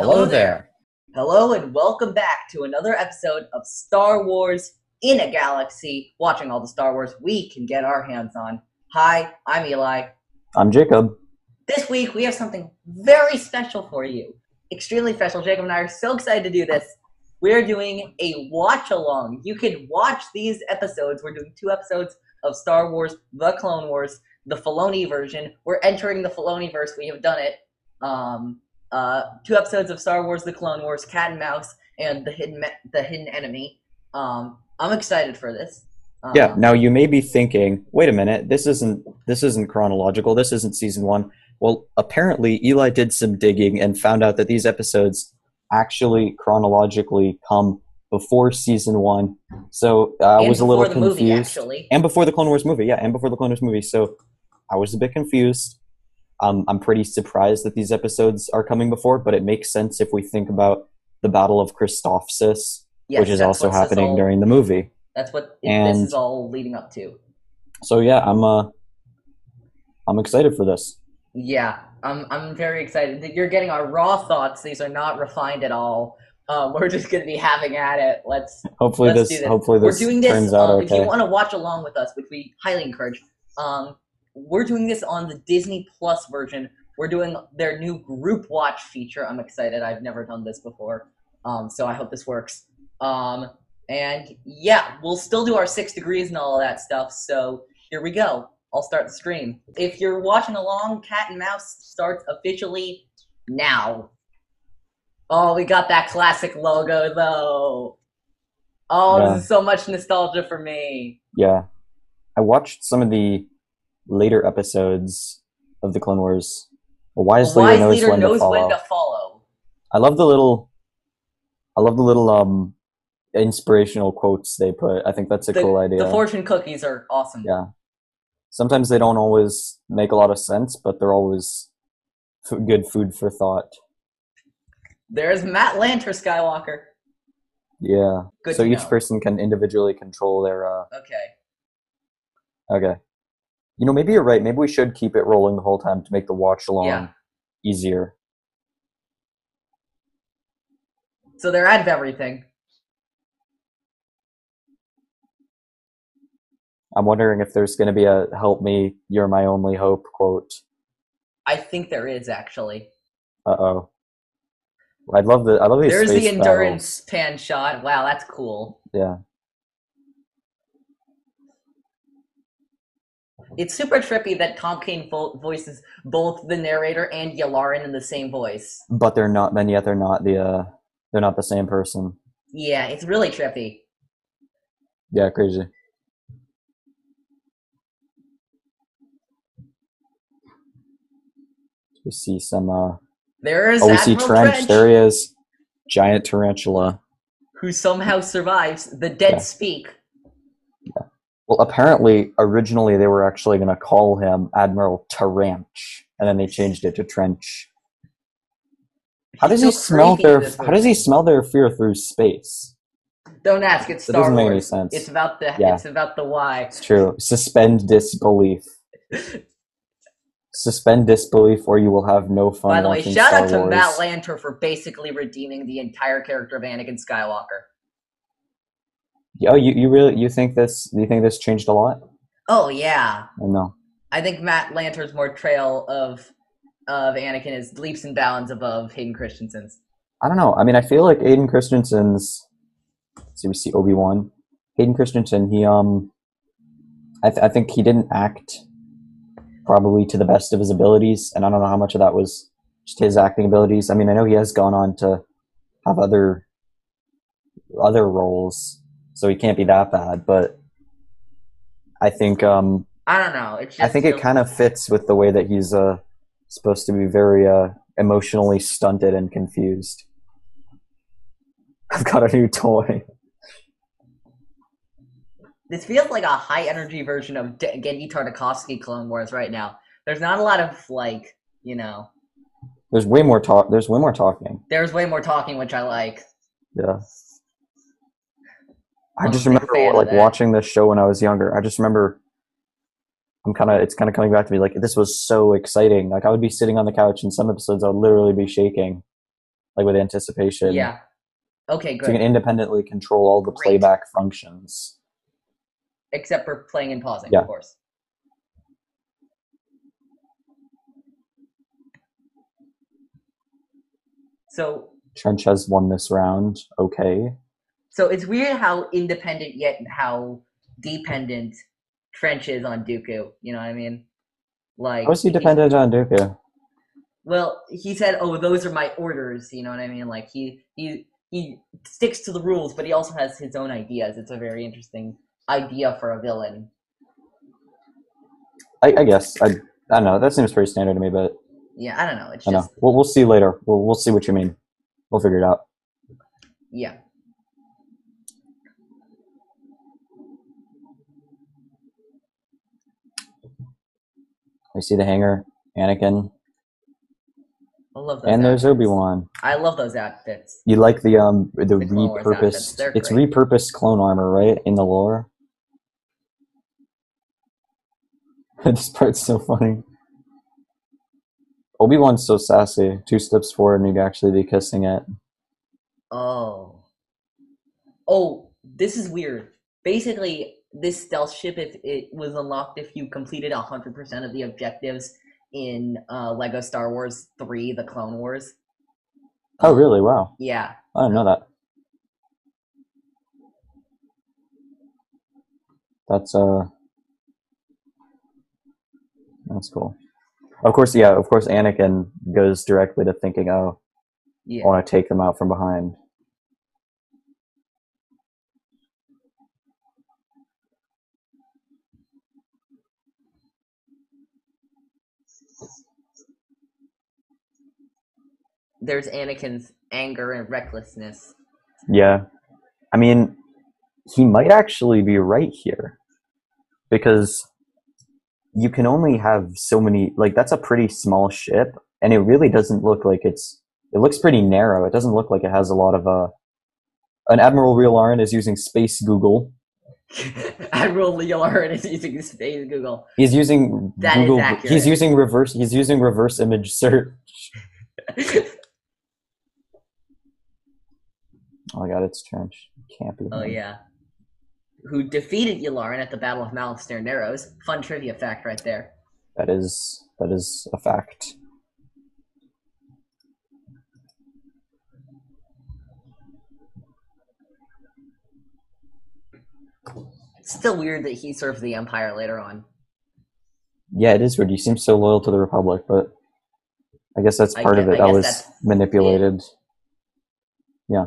Hello there. Hello and welcome back to another episode of Star Wars in a Galaxy, watching all the Star Wars we can get our hands on. Hi, I'm Eli. I'm Jacob. This week we have something very special for you. Extremely special. Jacob and I are so excited to do this. We're doing a watch along. You can watch these episodes. We're doing two episodes of Star Wars The Clone Wars, the Filoni version. We're entering the Filoni verse. We have done it. Um, uh, two episodes of Star Wars: The Clone Wars, Cat and Mouse, and the hidden the hidden enemy. Um, I'm excited for this. Um, Yeah. Now you may be thinking, wait a minute, this isn't this isn't chronological. This isn't season one. Well, apparently Eli did some digging and found out that these episodes actually chronologically come before season one. So uh, I was a little confused. movie actually. and before the Clone Wars movie, yeah, and before the Clone Wars movie. So I was a bit confused. Um, I'm pretty surprised that these episodes are coming before, but it makes sense if we think about the Battle of Christophsis, Yes, which is also happening all- during the movie. That's what this and- is all leading up to. So yeah, I'm uh, I'm excited for this. Yeah, I'm I'm very excited. that You're getting our raw thoughts. These are not refined at all. Um, we're just going to be having at it. Let's Hopefully Let's this, this. hopefully we're this doing this. turns out um, If you want to watch along with us, which we highly encourage, um, we're doing this on the Disney Plus version. We're doing their new group watch feature. I'm excited. I've never done this before, um, so I hope this works. Um, and yeah, we'll still do our six degrees and all that stuff. So here we go. I'll start the stream. If you're watching along, Cat and Mouse starts officially now. Oh, we got that classic logo though. Oh, Yeah. this is so much nostalgia for me. yeah, I watched some of the later episodes of the Clone Wars. A wise A leader knows leader when knows to follow. when to follow. I love the little, I love the little um, inspirational quotes they put. I think that's a the, cool idea. the fortune cookies are awesome. Yeah. Sometimes they don't always make a lot of sense, but they're always f- good food for thought. There's Matt Lanter Skywalker. Yeah. Good so each know. person can individually control their. uh Okay. Okay. You know, maybe you're right. Maybe we should keep it rolling the whole time to make the watch along Yeah. easier. So they're out of everything. I'm wondering if there's going to be a "Help me, you're my only hope" quote. I think there is actually. Uh oh. I love the I love these. There's the endurance pan shot. Wow, that's cool. battles. It's super trippy that Tom Kane vo- voices both the narrator and Yularen in the same voice. But they're not. Then yet they're not the. uh They're not the same person. Yeah, it's really trippy. Yeah, crazy. We see some. uh There is Oh, we see Trench. Trench, There he is. Giant tarantula. who somehow survives. The dead Yeah. speak. Well, apparently, originally they were actually going to call him Admiral Taranch, and then they changed it to Trench. How does he He's so smell their? How does he smell their fear through space? Don't ask. It's Star doesn't make any sense. It's about the. Yeah. It's about the why. It's true. Suspend disbelief. Suspend disbelief, or you will have no fun. By the way, shout Star out to Wars. Matt Lanter for basically redeeming the entire character of Anakin Skywalker. Oh, you, you really you think this? You think this changed a lot? Oh yeah, I know. I think Matt Lanter's portrayal of of Anakin is leaps and bounds above Hayden Christensen's. I don't know. I mean, I feel like Hayden Christensen's. So we see Obi Wan. Hayden Christensen. He um. I th- I think he didn't act probably to the best of his abilities, and I don't know how much of that was just his acting abilities. I mean, I know he has gone on to have other other roles, so he can't be that bad. But I think um I don't know. It's just I think it kind of fits with the way that he's uh supposed to be very uh emotionally stunted and confused. I've got a new toy. This feels like a high energy version of D- Genndy Tartakovsky Clone Wars right now. There's not a lot of like, you know, There's way more talk. There's way more talking. there's way more talking, which I like. Yeah. I just remember like watching this show when I was younger. I just remember I'm kind of it's kind of coming back to me like this was so exciting. Like I would be sitting on the couch and some episodes I would literally be shaking. like with anticipation. Yeah. Okay, So you can independently control all the Great. playback functions. Except for playing and pausing, Yeah. of course. So Trench has won this round. Okay. So it's weird how independent yet how dependent Trench is on Dooku. You know what I mean? Like, How is he dependent on Dooku? Well, he said, "Oh, those are my orders." You know what I mean? Like he he he sticks to the rules, but he also has his own ideas. It's a very interesting idea for a villain. I, I guess. I, I don't know. That seems pretty standard to me, but Yeah, I don't know. It's I know. We'll, we'll see later. We'll, we'll see what you mean. We'll figure it out. yeah. See the hangar, Anakin, I love those. and there's. Obi Wan. I love those outfits. You like the um the, The outfits, repurposed? It's great. repurposed clone armor, right? In the lore. this part's so funny. Obi Wan's so sassy. Two steps forward, and you'd actually be kissing it. Oh. Oh, this is weird. Basically, this stealth ship, if it was unlocked if you completed 100% of the objectives in uh, Lego Star Wars 3, The Clone Wars. Oh, really? Wow. Yeah. I didn't know that. That's uh That's cool. Of course, yeah, of course Anakin goes directly to thinking, oh, Yeah. I want to take them out from behind. There's Anakin's anger and recklessness. Yeah. I mean, he might actually be right here. Because you can only have so many like that's a pretty small ship and it really doesn't look like it's it looks pretty narrow. It doesn't look like it has a lot of uh an Admiral Yularen is using space Google. Admiral Aaron is using space Google. He's using That Google he's using reverse he's using reverse image search. Oh my god, it's trench. Can't be. oh him. yeah. Who defeated Yularen at the Battle of Malastare Narrows. Fun trivia fact right there. That is that is a fact. It's still weird that he served the Empire later on. Yeah, it is weird. You seem so loyal to the Republic, but I guess that's part gue- of I it. That guess was manipulated. Yeah.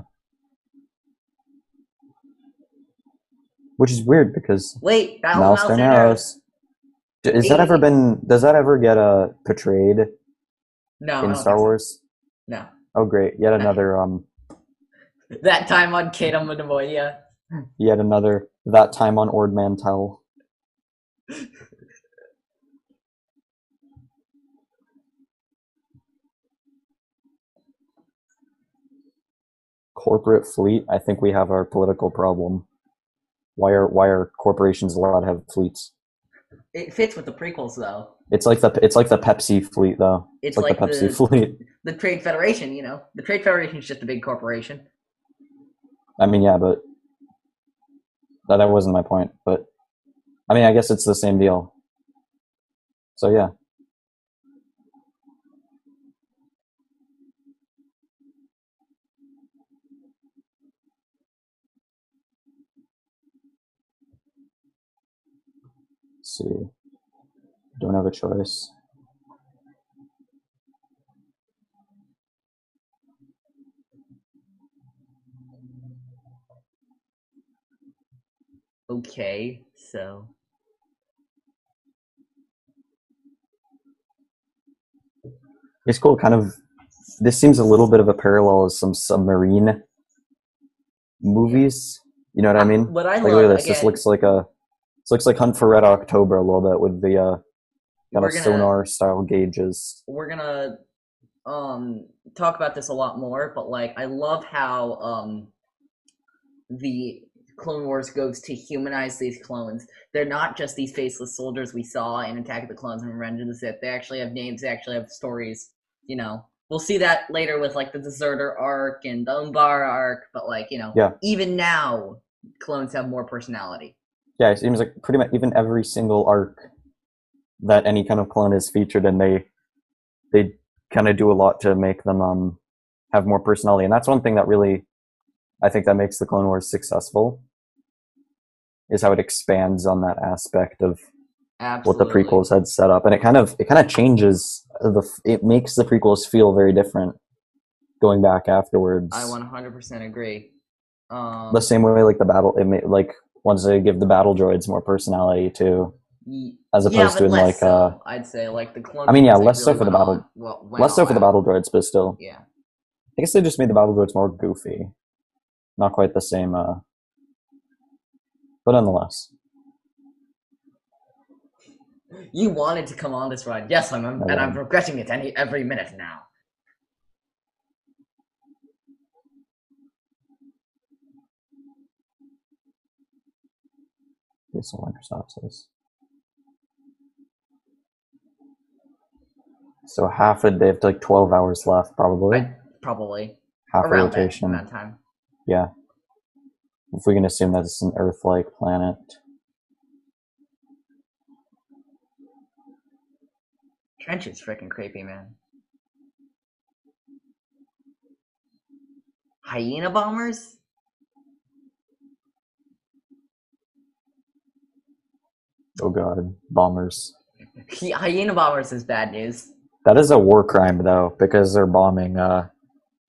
Which is weird because Wait, Battle Mouse Malastare Narrows. Narrows. D- Is that ever been? Does that ever get uh, portrayed No, in Star think so. Wars? No. Oh, great! Yet another um, That time on Kate on yet another that time on Ord Mantell. Corporate fleet. I think we have our political problem. Why are why are corporations allowed to have fleets? It fits with the prequels though. It's like the it's like the Pepsi fleet though. It's It's like, like the Pepsi the- fleet. The Trade Federation, you know. The Trade Federation is just a big corporation. I mean, yeah, but that that wasn't my point. But I mean, I guess it's the same deal. So yeah, Let's see, don't have a choice. Okay, so It's cool. Kind of. This seems a little bit of a parallel as some submarine movies. You know what I mean? what I Like love look at this. again, This looks like a. This looks like Hunt for Red October a little bit with the uh, kind of gonna- sonar style gauges. we're gonna um talk about this a lot more, but like I love how um the Clone Wars goes to humanize these clones. They're not just these faceless soldiers we saw in Attack of the Clones and Revenge of the Sith. They actually have names. They actually have stories. You know, we'll see that later with like the deserter arc and the Umbara arc, but like you know, Yeah. even now clones have more personality. Yeah, it seems like pretty much even every single arc that any kind of clone is featured in, they they kind of do a lot to make them um have more personality, and that's one thing that really I think that makes the Clone Wars successful is how it expands on that aspect of what the prequels had set up, and it kind of it kind of changes the it makes the prequels feel very different going back afterwards. I 100% agree. Um, the same way like the battle it may, like once they give the battle droids more personality too, as opposed but to in like so, uh I'd say like the clone. I mean, yeah, less so for the battle- well, less so for the battle droids, but still, Yeah. I guess they just made the battle droids more goofy, not quite the same. uh But nonetheless, You wanted to come on this ride. Yes, I'm, I'm- and I'm regretting it any every minute now. So Microsoft says. So half a they have like twelve hours left, probably I- Probably half a around that, rotation. that time. Yeah, if we can assume that it's an Earth-like planet. Trench is freaking creepy, man. Hyena bombers? Oh god, bombers. Hy- Hyena bombers is bad news. That is a war crime, though, because they're bombing uh,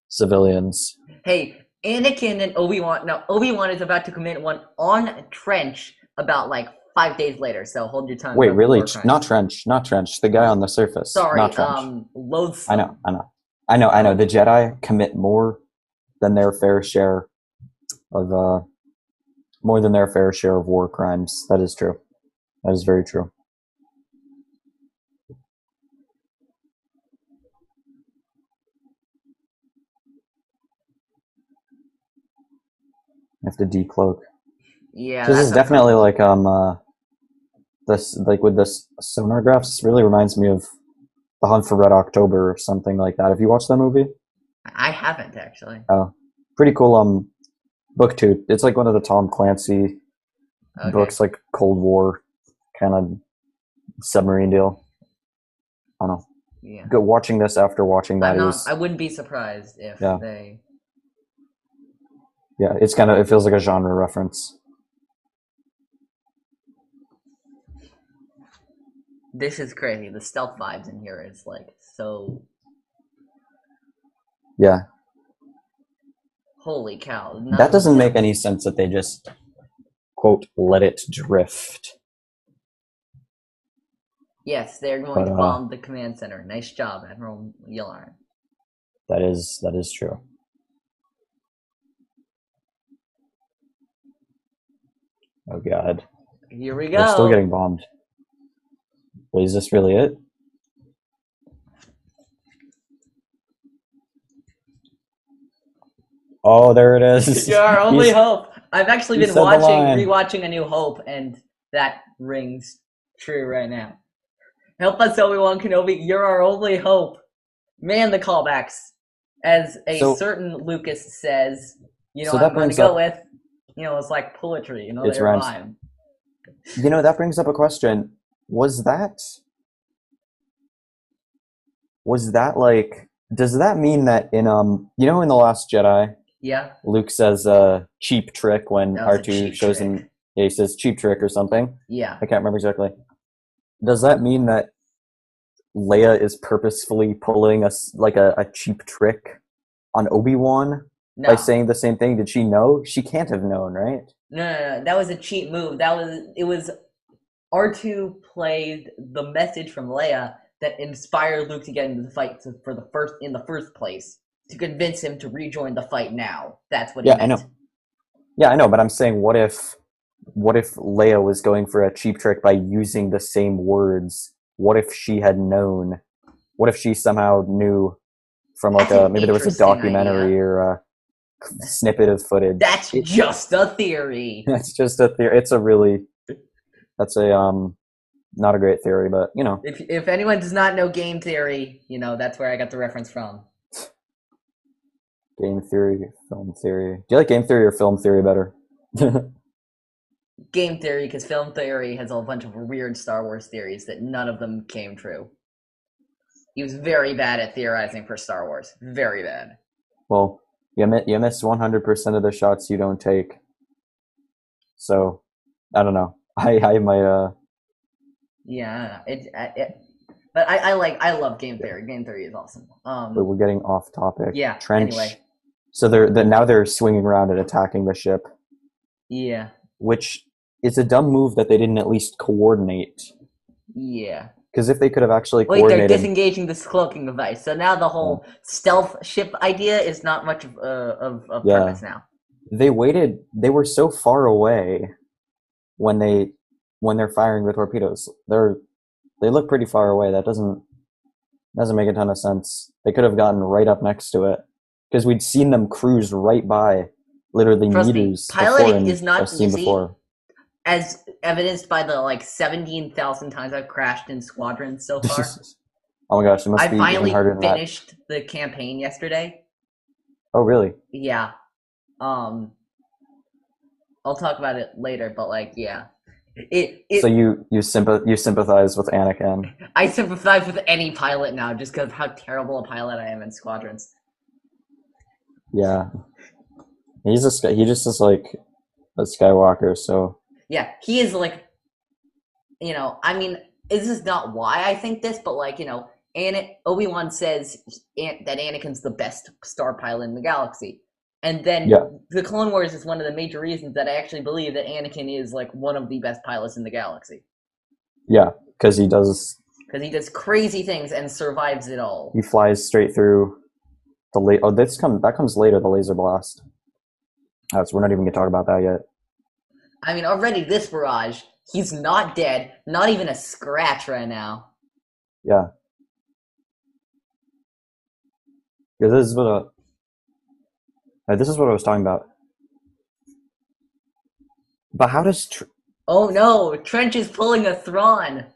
civilians. Hey, Anakin and Obi Wan. Now Obi Wan is about to commit one on Trench about like five days later. So hold your tongue. Wait, really? Not Trench, not Trench. The guy on the surface. Sorry, not Trench. um, loathsome. I know, I know, I know, I know. The Jedi commit more than their fair share of uh, more than their fair share of war crimes. That is true. That is very true. I have to decloak. Yeah, this is definitely problem. like um uh this like with this sonar graphs this really reminds me of the hunt for red october or something like that have you watched that movie I haven't actually. Oh, pretty cool um book too it's like one of the tom clancy Okay. books like cold war kind of submarine deal i don't know Yeah. Go watching this after watching that not, is I wouldn't be surprised if Yeah. they. yeah it's kind of it feels like a genre reference This is crazy. The stealth vibes in here is like so. yeah Holy cow! that doesn't make any sense that they just quote let it drift Yes, they're going But, to uh, bomb the command center. Nice job, Admiral Yularen. that is that is true oh god Here we go. They're still getting bombed. Wait, is this really it? Oh, there it is. You're our only He's- hope. I've actually been watching, rewatching A New Hope, and that rings true right now. Help us, Obi Wan Kenobi. You're our only hope. Man, the callbacks. As a So- certain Lucas says, you know, So I'm going to go up- with. You know, it's like poetry. You know, It's rhymes. rhyme. You know, that brings up a question. Was that. Was that like. Does that mean that in, um. You know, in The Last Jedi, Yeah, Luke says uh, cheap trick when that was a R2 shows trick. him. Yeah, he says cheap trick or something. Yeah, I can't remember exactly. Does that mean that Leia is purposefully pulling us like a, a cheap trick on Obi Wan no. by saying the same thing? Did she know? She can't have known, right? No, no, no, that was a cheap move. That was it was R2 played the message from Leia that inspired Luke to get into the fight for the first in the first place to convince him to rejoin the fight now. That's what. It Yeah, I know. Yeah, I know, but I'm saying, what if, what if Leia was going for a cheap trick by using the same words? What if she had known? What if she somehow knew from like That's a maybe there was a documentary idea. or a snippet of footage? That's It- just a theory. That's just a theory. It's a really, that's a um, not a great theory, but you know, if if anyone does not know game theory, you know that's where I got the reference from. Game theory, film theory. Do you like game theory or film theory better? Game theory, because film theory has a bunch of weird Star Wars theories that none of them came true. He was very bad at theorizing for Star Wars. Very bad. well, you mi- you miss one hundred percent of the shots you don't take. So, I don't know. I I might uh Yeah, it, uh, it but I, I like I love game theory. Game theory is awesome. Um, but we're getting off topic. yeah. Trench. Anyway, So they're, they now they're swinging around and attacking the ship, yeah, which is a dumb move that they didn't at least coordinate. yeah. Because if they could have actually Wait, they're disengaging this cloaking device. So now the whole stealth ship idea is not much of uh, of, of Yeah. premise now. they waited. They were so far away when they when they're firing the torpedoes. They're they look pretty far away. That doesn't doesn't make a ton of sense. They could have gotten right up next to it because we'd seen them cruise right by, literally Trust me, meters piloting before is not easy. before. As evidenced by the like seventeen thousand times I've crashed in squadrons so far. oh my gosh, it must I be even finally harder than that. I finally finished the campaign yesterday. Oh really? Yeah. Um I'll talk about it later, but like yeah. It, it so you you sympath- you sympathize with Anakin. I sympathize with any pilot now just because of how terrible a pilot I am in squadrons. Yeah, he's a sky- he just is like a Skywalker. So Yeah, he is like, you know, I mean, this is not why I think this, but like, you know, Ana- Obi Wan says An- that Anakin's the best star pilot in the galaxy, and then Yeah. the Clone Wars is one of the major reasons that I actually believe that Anakin is like one of the best pilots in the galaxy yeah, because he does because he does crazy things and survives it all. he flies straight through the la- oh this come that comes later the laser blast. So we're not even gonna talk about that yet. I mean, already this barrage, he's not dead, not even a scratch right now. Yeah, because this is what a, uh, this is what I was talking about. But how does tr- Oh no, Trench is pulling a Thrawn.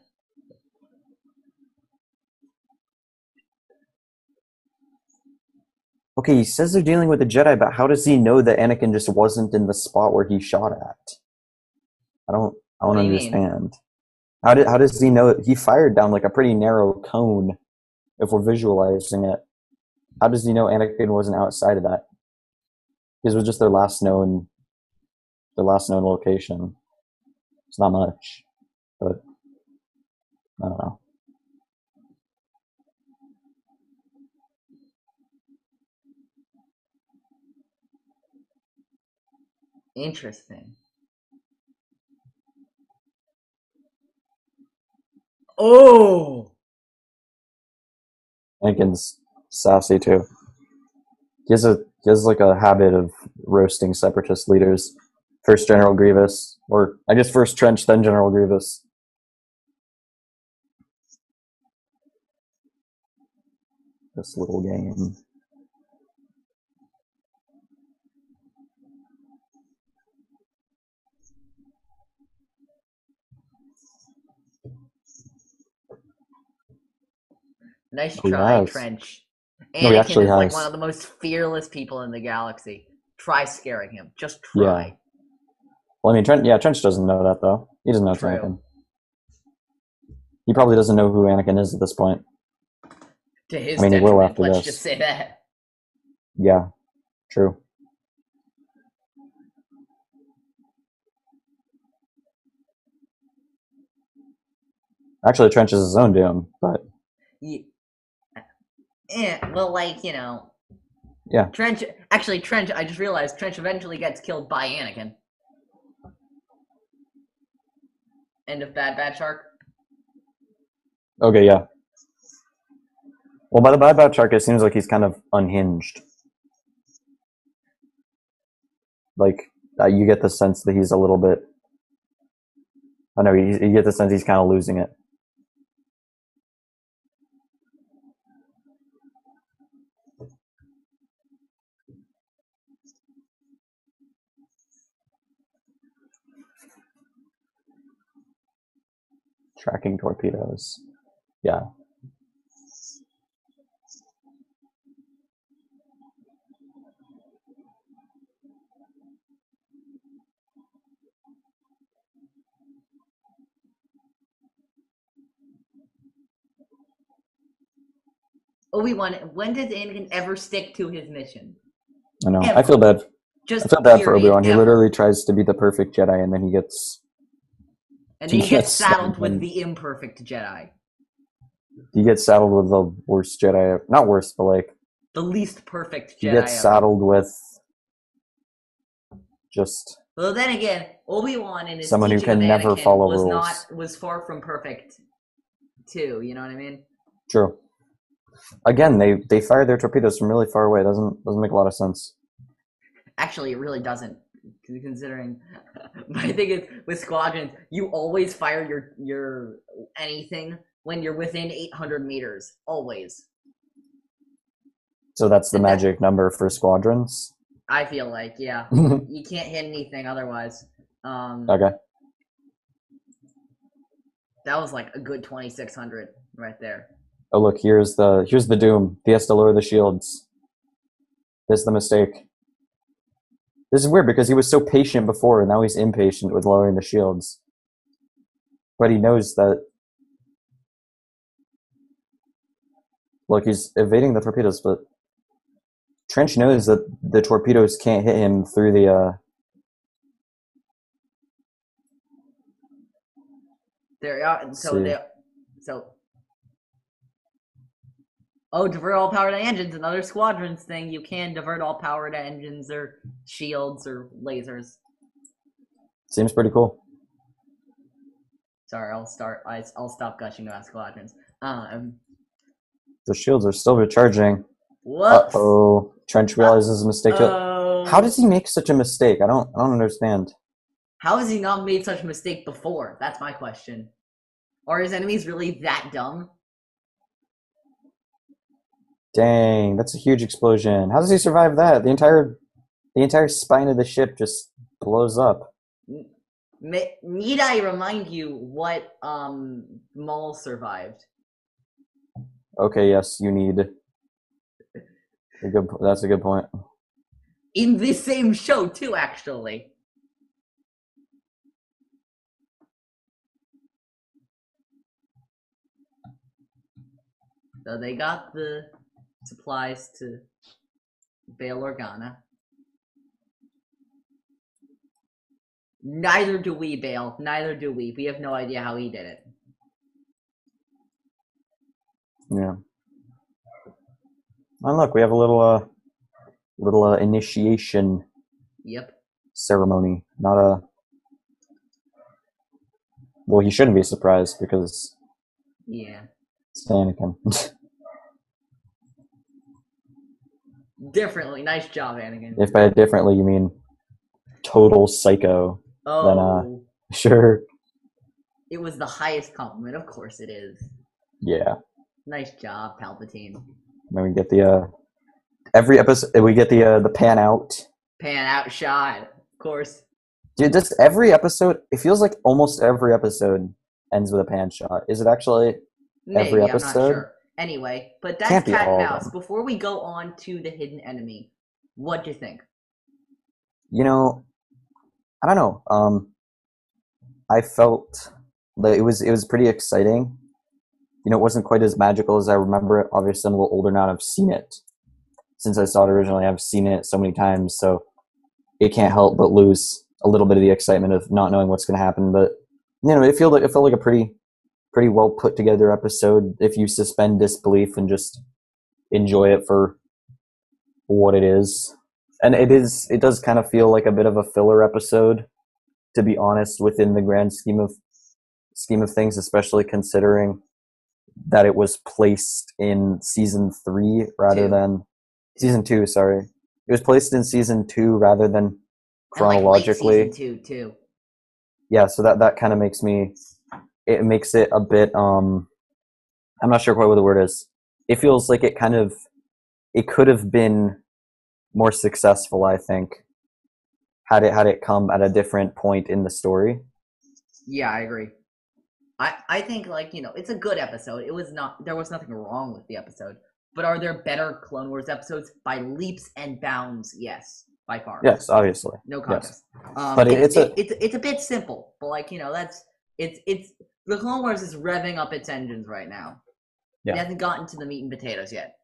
Okay, he says they're dealing with a Jedi, but how does he know that Anakin just wasn't in the spot where he shot at? I don't, I don't do mean? understand. How did, how does he know? He fired down like a pretty narrow cone. If we're visualizing it, how does he know Anakin wasn't outside of that? Because it was just their last known, their last known location. It's not much, but I don't know. Interesting. Oh, Anakin's sassy too. He has a he has like a habit of roasting separatist leaders. First General Grievous, or I guess first Trench, then General Grievous. This little game. Nice try. Trench. No, Anakin actually is like has. one of the most fearless people in the galaxy. Try scaring him. Just try. Well, I mean, Trench. Yeah, Trench doesn't know that though. He doesn't know True. Anakin. He probably doesn't know who Anakin is at this point. To his I mean, he will after let's this. just say that. Yeah, true. Actually, Trench is his own doom, but Ye- Eh, well, like you know. Yeah. Trench. Actually, Trench. I just realized Trench eventually gets killed by Anakin. End of Bad Batch arc. okay, yeah. Well, by the Bad Batch arc, it seems like he's kind of unhinged. Like, uh, you get the sense that he's a little bit. I know, you, you get the sense he's kind of losing it. tracking torpedoes. Yeah. Obi Wan. When does Anakin ever stick to his mission? I know. Ever. I feel bad. Just I feel bad for Obi Wan. He literally tries to be the perfect Jedi, and then he gets and then he he gets gets saddled with the imperfect Jedi, he gets saddled with the worst Jedi. Not worst, but like the least perfect he Jedi. gets ever. saddled with just Well, then again, Obi Wan in his Someone who can never Anakin follow was rules. not was far from perfect, too. You know what I mean? true. Again, they they fire their torpedoes from really far away. Doesn't doesn't make a lot of sense. Actually, it really doesn't. Considering, my thing is with squadrons, you always fire your your anything when you're within 800 meters. Always. So that's the And that- magic number for squadrons. I feel like, yeah, you can't hit anything otherwise. Um, Okay. that was like a good 2600 right there. Oh look, here's the here's the doom. He has to lower the shields. This is the mistake. This is weird because he was so patient before, and now he's impatient with lowering the shields. But he knows that. Look, he's evading the torpedoes, but Trench knows that the torpedoes can't hit him through the. Uh, There are so they so. Oh, divert all power to engines. Another squadrons thing. You can divert all power to engines or shields or lasers. seems pretty cool. Sorry, I'll start. I, I'll stop gushing about squadrons. Um, The shields are still recharging. Uh whoops. oh, Trench realizes his mistake. Oh. How does he make such a mistake? I don't. I don't understand. How has he not made such a mistake before? That's my question. Are his enemies really that dumb? Dang, that's a huge explosion. How does he survive that? The entire the entire spine of the ship just blows up. Need I remind you what um Maul survived? Okay, yes, you need a good that's a good point. In this same show too, actually. So they got the supplies to Bail Organa. Neither do we, Bail. Neither do we. We have no idea how he did it. Yeah. And look, we have a little uh little uh, initiation Yep. ceremony. Not a Well, he shouldn't be surprised because Yeah. it's Anakin. Differently. Nice job, Anakin. if by differently you mean total psycho. oh, then, uh, Sure. it was the highest compliment. Of course it is. Yeah. Nice job, Palpatine. Then we get the uh every episode we get the uh the pan out. Pan out shot. Of course. Dude, this every episode it feels like almost every episode ends with a pan shot. Is it actually Maybe, Every episode? sure. Anyway, but that's Can't be cat and all of mouse. them. Before we go on to the hidden enemy, what do you think? you know I don't know. Um I felt that it was it was pretty exciting. You know, it wasn't quite as magical as I remember it. Obviously I'm a little older now and I've seen it. Since I saw it originally, I've seen it so many times, so it can't help but lose a little bit of the excitement of not knowing what's gonna happen. But you know, it felt like it felt like a pretty pretty well put together episode if you suspend disbelief and just enjoy it for what it is. And it is it does kind of feel like a bit of a filler episode, to be honest, within the grand scheme of scheme of things, especially considering that it was placed in season three rather Two. than season two, sorry. It was placed in season two rather than like, chronologically season two too. yeah so that that kind of makes me it makes it a bit um i'm not sure quite what the word is it feels like it kind of it could have been more successful i think had it had it come at a different point in the story Yeah, I agree. I I think like you know it's a good episode. It was not there was nothing wrong with the episode. But are there better Clone Wars episodes by leaps and bounds? Yes, by far. yes obviously No contest. Um, But it- it's, it's a- it's it's a bit simple, but like you know, that's it's it's the Clone Wars is revving up its engines right now. Yeah. It hasn't gotten to the meat and potatoes yet.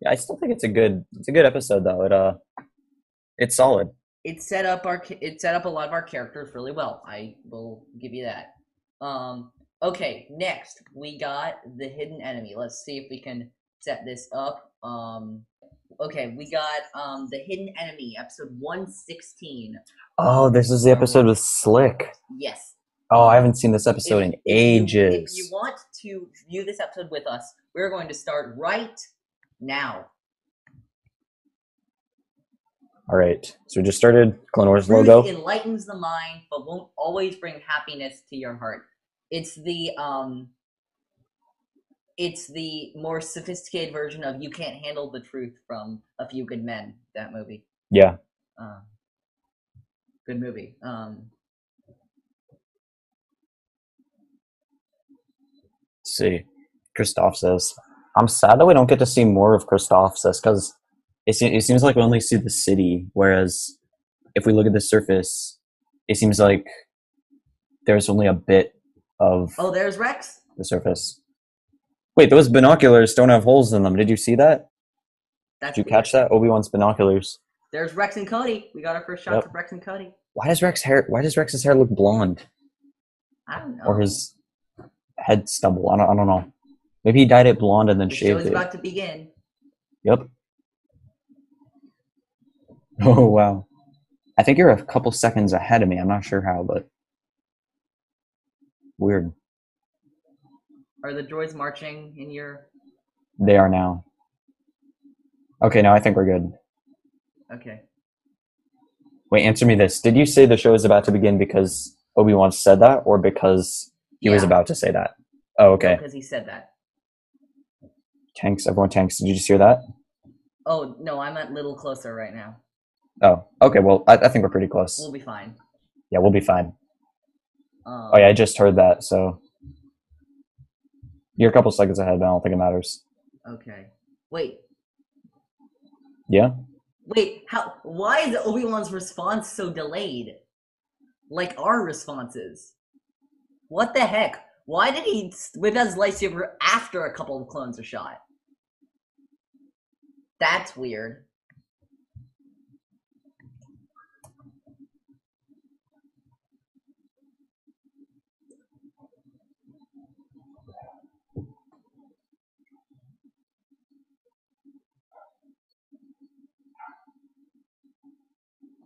Yeah, I still think it's a good it's a good episode though. It uh it's solid. it set up our it set up a lot of our characters really well. I will give you that. Um okay, next we got the hidden enemy. Let's see if we can set this up. Um okay, we got um the hidden enemy episode 116. Oh, this is the episode with Slick. Yes. Oh, I haven't seen this episode If- in ages. if you want to view this episode with us, we're going to start right now. All right, so we just started Clone Wars Truth logo. enlightens the mind, but won't always bring happiness to your heart. It's the um it's the more sophisticated version of You Can't Handle the Truth from A Few Good Men, that movie. Yeah, Uh, good movie. Um Let's see. Christophsis, "I'm sad that we don't get to see more of Christophsis because it, se- it seems like we only see the city, whereas if we look at the surface, it seems like there's only a bit of Oh, there's Rex. the surface. Wait, those binoculars don't have holes in them. Did you see that? That's Did you catch that? Obi Wan's binoculars. There's Rex and Cody. We got our first shots Yep. of Rex and Cody. Why does Rex hair? Why does Rex's hair look blonde, I don't know. or his head stubble? I don't. I don't know. Maybe he dyed it blonde and then the shaved it. about to begin. Yep. Oh wow. I think you're a couple seconds ahead of me. I'm not sure how, but weird. Are the droids marching in your They are now. Okay, now I think we're good. Okay. Wait, answer me this. Did you say the show is about to begin because Obi-Wan said that or because he was about to say that? Oh, okay. Because he said that. Tanks, everyone tanks. Did you just hear that? Oh no, I'm a little closer right now. Oh, okay. Well, I, I think we're pretty close. We'll be fine. Yeah, we'll be fine. Um, Oh yeah, I just heard that, so you're a couple seconds ahead, but I don't think it matters. Okay. Wait. Yeah. Wait. How? Why is Obi Wan's response so delayed? Like our responses. What the heck? Why did he whip out his lightsaber after a couple of clones are shot? That's weird.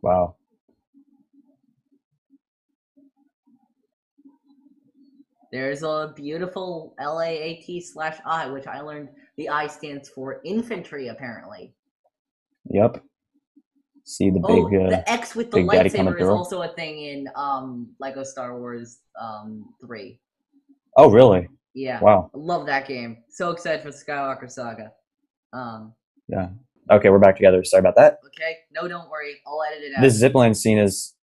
Wow. There's a beautiful LAAT slash I, which I learned the I stands for infantry, apparently. Yep. See the Oh, big. Uh, the X with the Big Daddy coming lightsaber is also a thing in um Lego Star Wars um three. oh, really? Yeah, Wow. Love that game. So excited for Skywalker Saga. Um, Yeah. Okay, we're back together. Sorry about that. okay, no, don't worry, I'll edit it out. This zipline scene is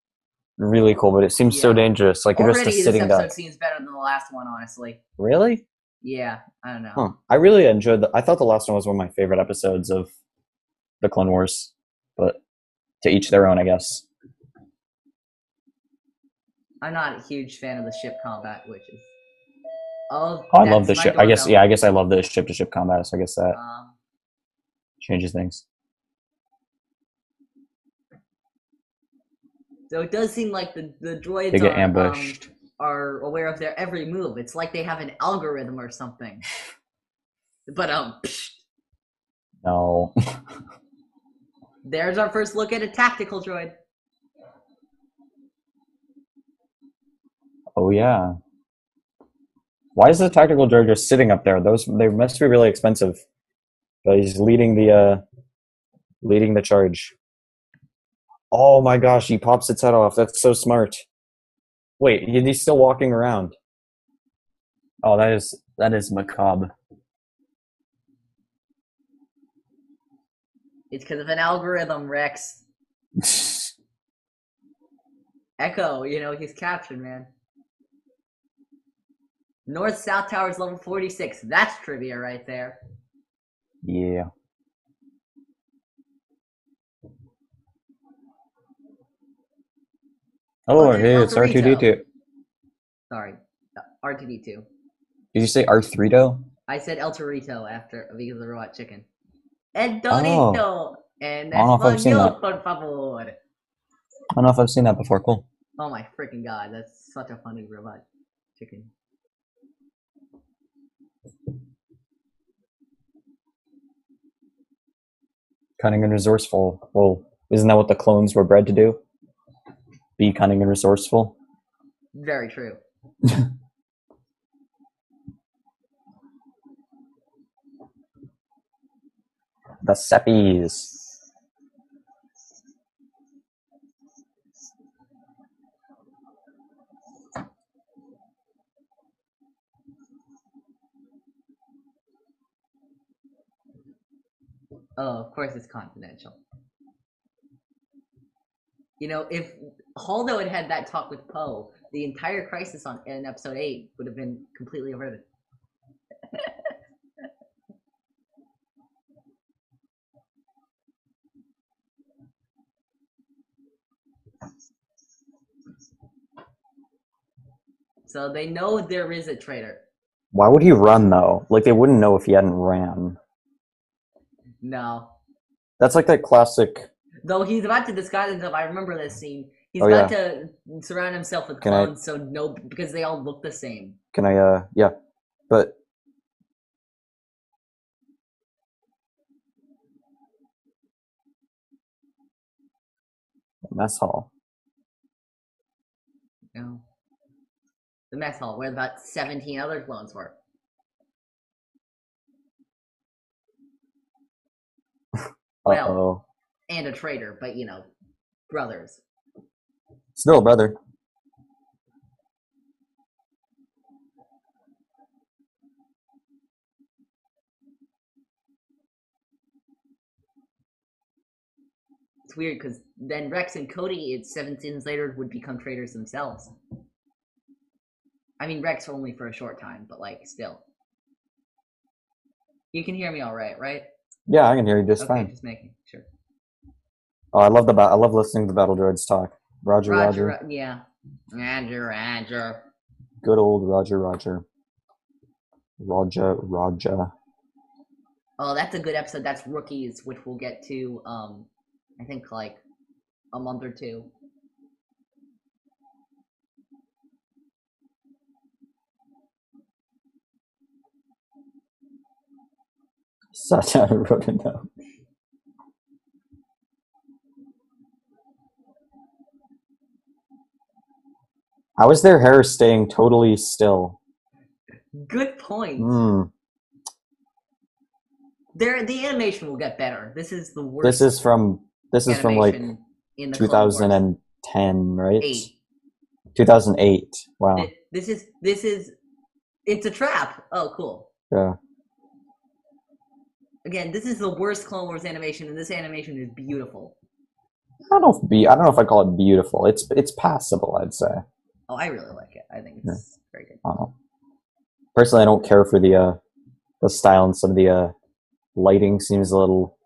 really cool, but it seems so dangerous. Like Already, just a this episode duck. seems better than the last one, honestly. Really? Yeah, I don't know. Huh. I really enjoyed. The, I thought the last one was one of my favorite episodes of the Clone Wars, but to each their own, I guess. I'm not a huge fan of the ship combat, which is. Oh, Oh, I love the ship. I guess. Yeah, I guess I love the ship to ship combat. So I guess that Um, changes things. So it does seem like the the droids They get are, ambushed. Um, are aware of their every move. It's like they have an algorithm or something. But um, psh, no. there's our first look at a tactical droid. oh yeah. Why is the tactical droid just sitting up there? Those they must be really expensive. But he's leading the uh leading the charge. Oh my gosh, he pops its head off. That's so smart. Wait, he's still walking around. Oh, that is that is macabre. It's because of an algorithm, Rex. Echo, you know, he's captured, man. North South Towers level 46. That's trivia right there. yeah. Oh, hey, it's R2D2. Sorry. uh, R2D2. Did you say R three I said El Torito after because of the robot chicken. El Torito. En I don't know if I've seen español, por favor. I don't know if I've seen that before. Cool. Oh my freaking god, that's such a funny robot chicken. Cunning and resourceful. Well, isn't that what the clones were bred to do? Be cunning and resourceful. Very true. The Seppies. Oh, of course it's confidential. You know, if Holdo had had that talk with Poe, the entire crisis on in episode eight would have been completely averted. so they know there is a traitor. Why would he run though? Like they wouldn't know if he hadn't ran. No, That's like that classic. Though he's about to disguise himself. I remember this scene. He's Oh, about to surround himself with Can I- clones, so no, because they all look the same. Can I? uh Yeah, but mess hall. Know, the mess hall where about seventeen other clones were. Well- oh. And a traitor, but you know, brothers. Still, brother. It's weird because then Rex and Cody, it's seven seasons later, would become traitors themselves. I mean, Rex only for a short time, but like still. You can hear me all right, right? Yeah, I can hear you just okay, fine. just making. Oh, I love the I love listening to the battle droids talk. Roger, Roger. Roger, yeah. Roger, Roger. Good old Roger, Roger. Roger, Roger. Oh, that's a good episode. That's rookies, which we'll get to. Um, I think like a month or two. Sat down and wrote it down. How is their hair staying totally still? Good point. Hmm. There, the animation will get better. This is the worst. This is from this is from like in the Clone Wars. 2010, right? Eight. 2008. Wow. Thi- This is this is it's a trap. Oh, cool. Yeah. Again, this is the worst Clone Wars animation, and this animation is beautiful. I don't know if be I don't know if I call it beautiful. It's it's passable, I'd say. Oh, I really like it. I think it's very good. I. Personally, I don't care for the uh the style and some of the uh lighting seems a little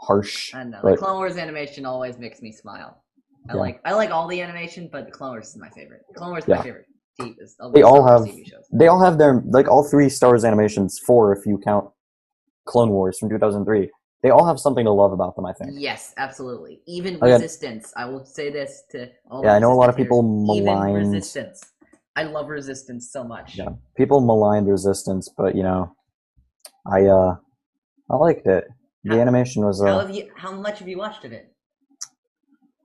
harsh. I know. But- The Clone Wars animation always makes me smile. I Yeah. like I like all the animation, but the Clone Wars is my favorite. Clone Wars is my favorite. TV, They all have- They all have their like all three Star Wars animations, four if you count Clone Wars from 2003. They all have something to love about them, I think. Yes, absolutely. Even Again- Resistance. I will say this to all Yeah, I know a lot of people Even Resistance. I love Resistance so much. Yeah. People maligned Resistance, but you know, I uh I liked it. The How- animation was How uh have you? How much have you watched of it?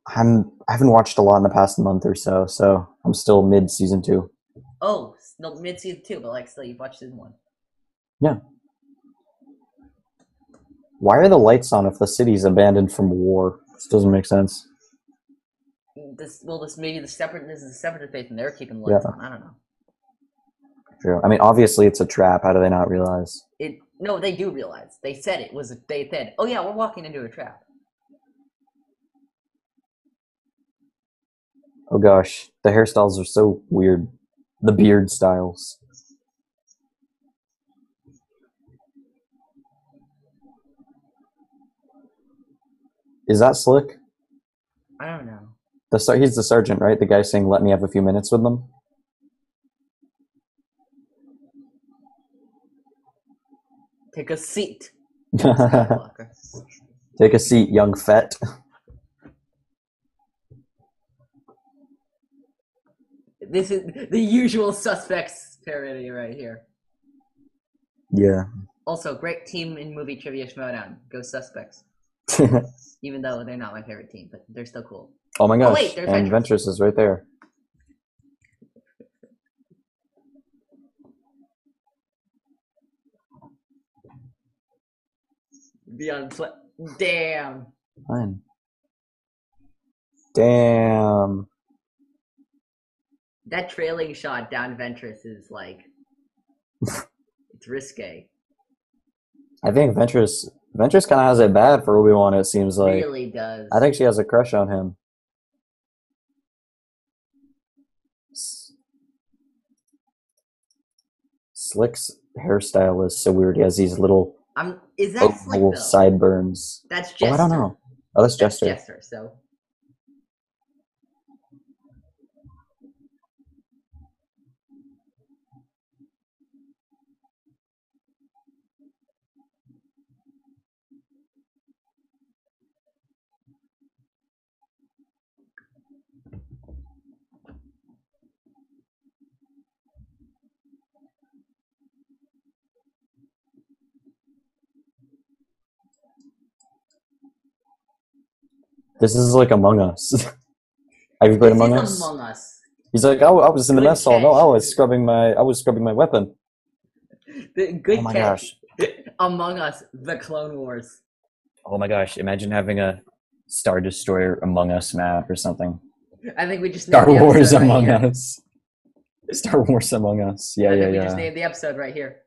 I'm I haven't watched a lot in the past month or so, so I'm still mid season two. Oh, no, mid season two, but like still, you've watched season one. Why are the lights on if the city's abandoned from war? This doesn't make sense. This well, this maybe the separate this is a separate faith, and they're keeping the lights Yeah. on. I don't know. True. I mean, obviously it's a trap. How do they not realize? It no, they do realize. They said it was. They said, "Oh yeah, we're walking into a trap." Oh gosh, the hairstyles are so weird. The beard styles. Is that slick? I don't know. The ser- he's the sergeant, right? The guy saying, "Let me have a few minutes with them." Take a seat. Take a seat, young fet. this is the usual suspects parody right here. Yeah. Also, great team in movie trivia showdown. Go suspects. Even though they're not my favorite team, but they're still cool. oh my oh, gosh. Oh, wait, and Ventress. Ventress is right there. Beyond play. Damn. Fine. Damn. That trailing shot down Ventress is like. it's risque. I think Ventress Ventress kind of has it bad for Obi Wan. It seems like. really does. I think she has a crush on him. Slick's hairstyle is so weird. He has these little I'm. Is that slick oval sideburns. That's Oh, I don't know. Oh, that's That's Jester. Jester. So. This is like Among Us. Have you played Among Us? Among Us. He's like, oh, I was in the Good mess hall. No, I was scrubbing my, I was scrubbing my weapon. The good oh my catch. gosh. Among Us, the Clone Wars. Oh my gosh. Imagine having a Star Destroyer Among Us map or something. I think we just Star Wars right Among here. Us. Star Wars Among Us. Yeah, I yeah, we yeah. just named the episode right here.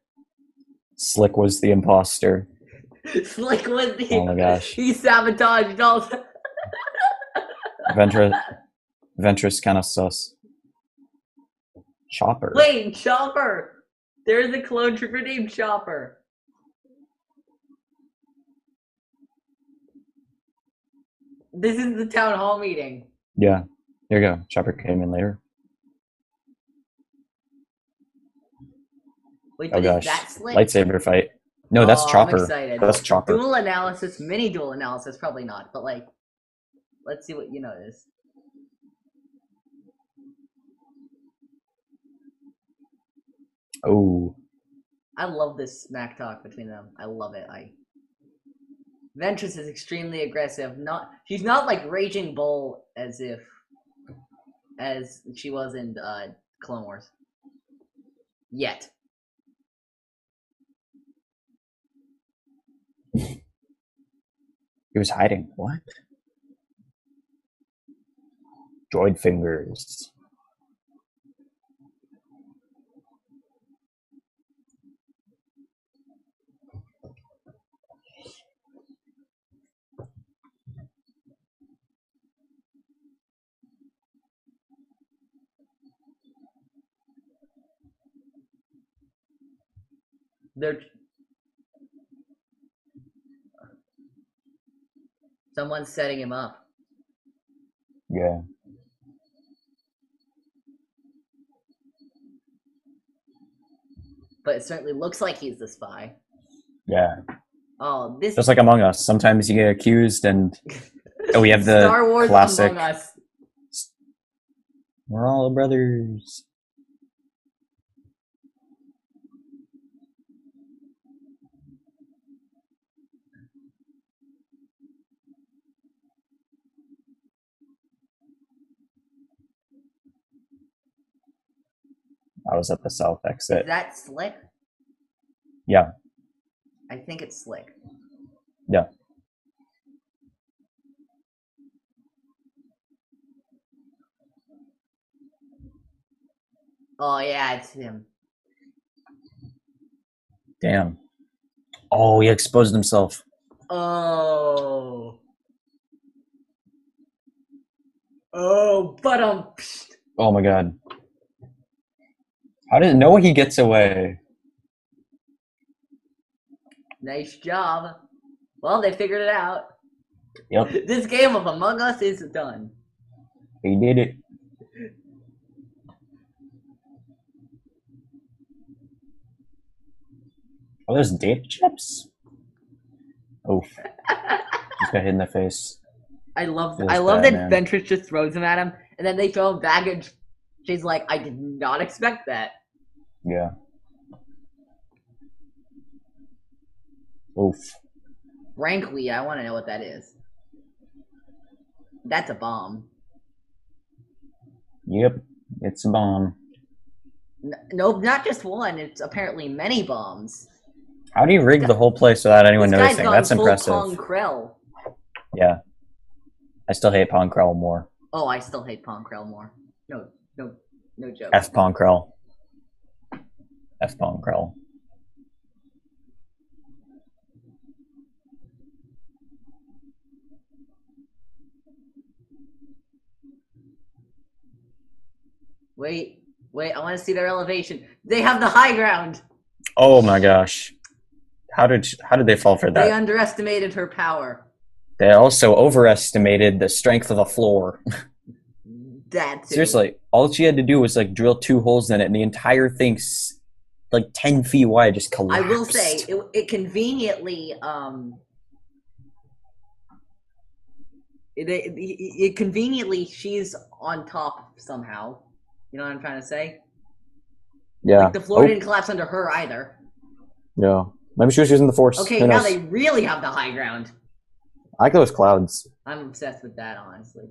Slick was the imposter. Slick was the. Oh my gosh. He sabotaged all. The- Ventress, Ventress kind of sus. Chopper. Wait, Chopper. There's a clone trooper named Chopper. This is the town hall meeting. Yeah. There you go. Chopper came in later. Wait, Oh gosh. Lightsaber fight. No, that's Oh, Chopper. That's Chopper. Duel analysis, mini duel analysis, probably not, but like, let's see what you notice. Oh. I love this smack talk between them. I love it. I Ventress is extremely aggressive. Not she's not like raging bull as if as she was in uh Clone Wars. Yet. He was hiding. What? Droid fingers. They're Someone's setting him up. Yeah. But it certainly looks like he's the spy. Yeah. Oh, this Just like Among Us. Sometimes you get accused and oh, we have the Star Wars classic. Among Us. We're all brothers. I was at the south Is exit. that slick? Yeah. I think it's slick. Yeah. Oh yeah, it's him. Damn. Oh, he exposed himself. Oh. Oh, but um. Oh my god. How did no he gets away? Nice job. Well, they figured it out. Yep, This game of Among Us is done. he did it. Oh, those data chips? Oof. Just got hit in the face. I love I love bad, that. Ventress just throws him at him, and then they throw him back, and she's like, "I did not expect that." Yeah. Oof. Frankly, I want to know what that is. That's a bomb. Yep. It's a bomb. N- nope, not just one. It's apparently many bombs. How do you rig the whole place without anyone this noticing? That's impressive. Pong Krell. Yeah. I still hate Pong Krell more. Oh, I still hate Pong Krell more. No, no, no joke. F Pong Krell. F Pong Krell. Wait, wait, I want to see their elevation. They have the high ground. Oh my gosh. How did how did they fall for that? They underestimated her power. They also overestimated the strength of the floor. That too. Seriously, all she had to do was like drill two holes in it, and the entire thing's like ten feet wide, just collapsed. I will say it, it conveniently um it, it, it conveniently she's on top somehow. You know what I'm trying to say? yeah. Like the floor Oh, didn't collapse under her either. yeah. Maybe she was using the force. Okay, Who now knows? they really have the high ground. I like those clouds. I'm obsessed with that, honestly.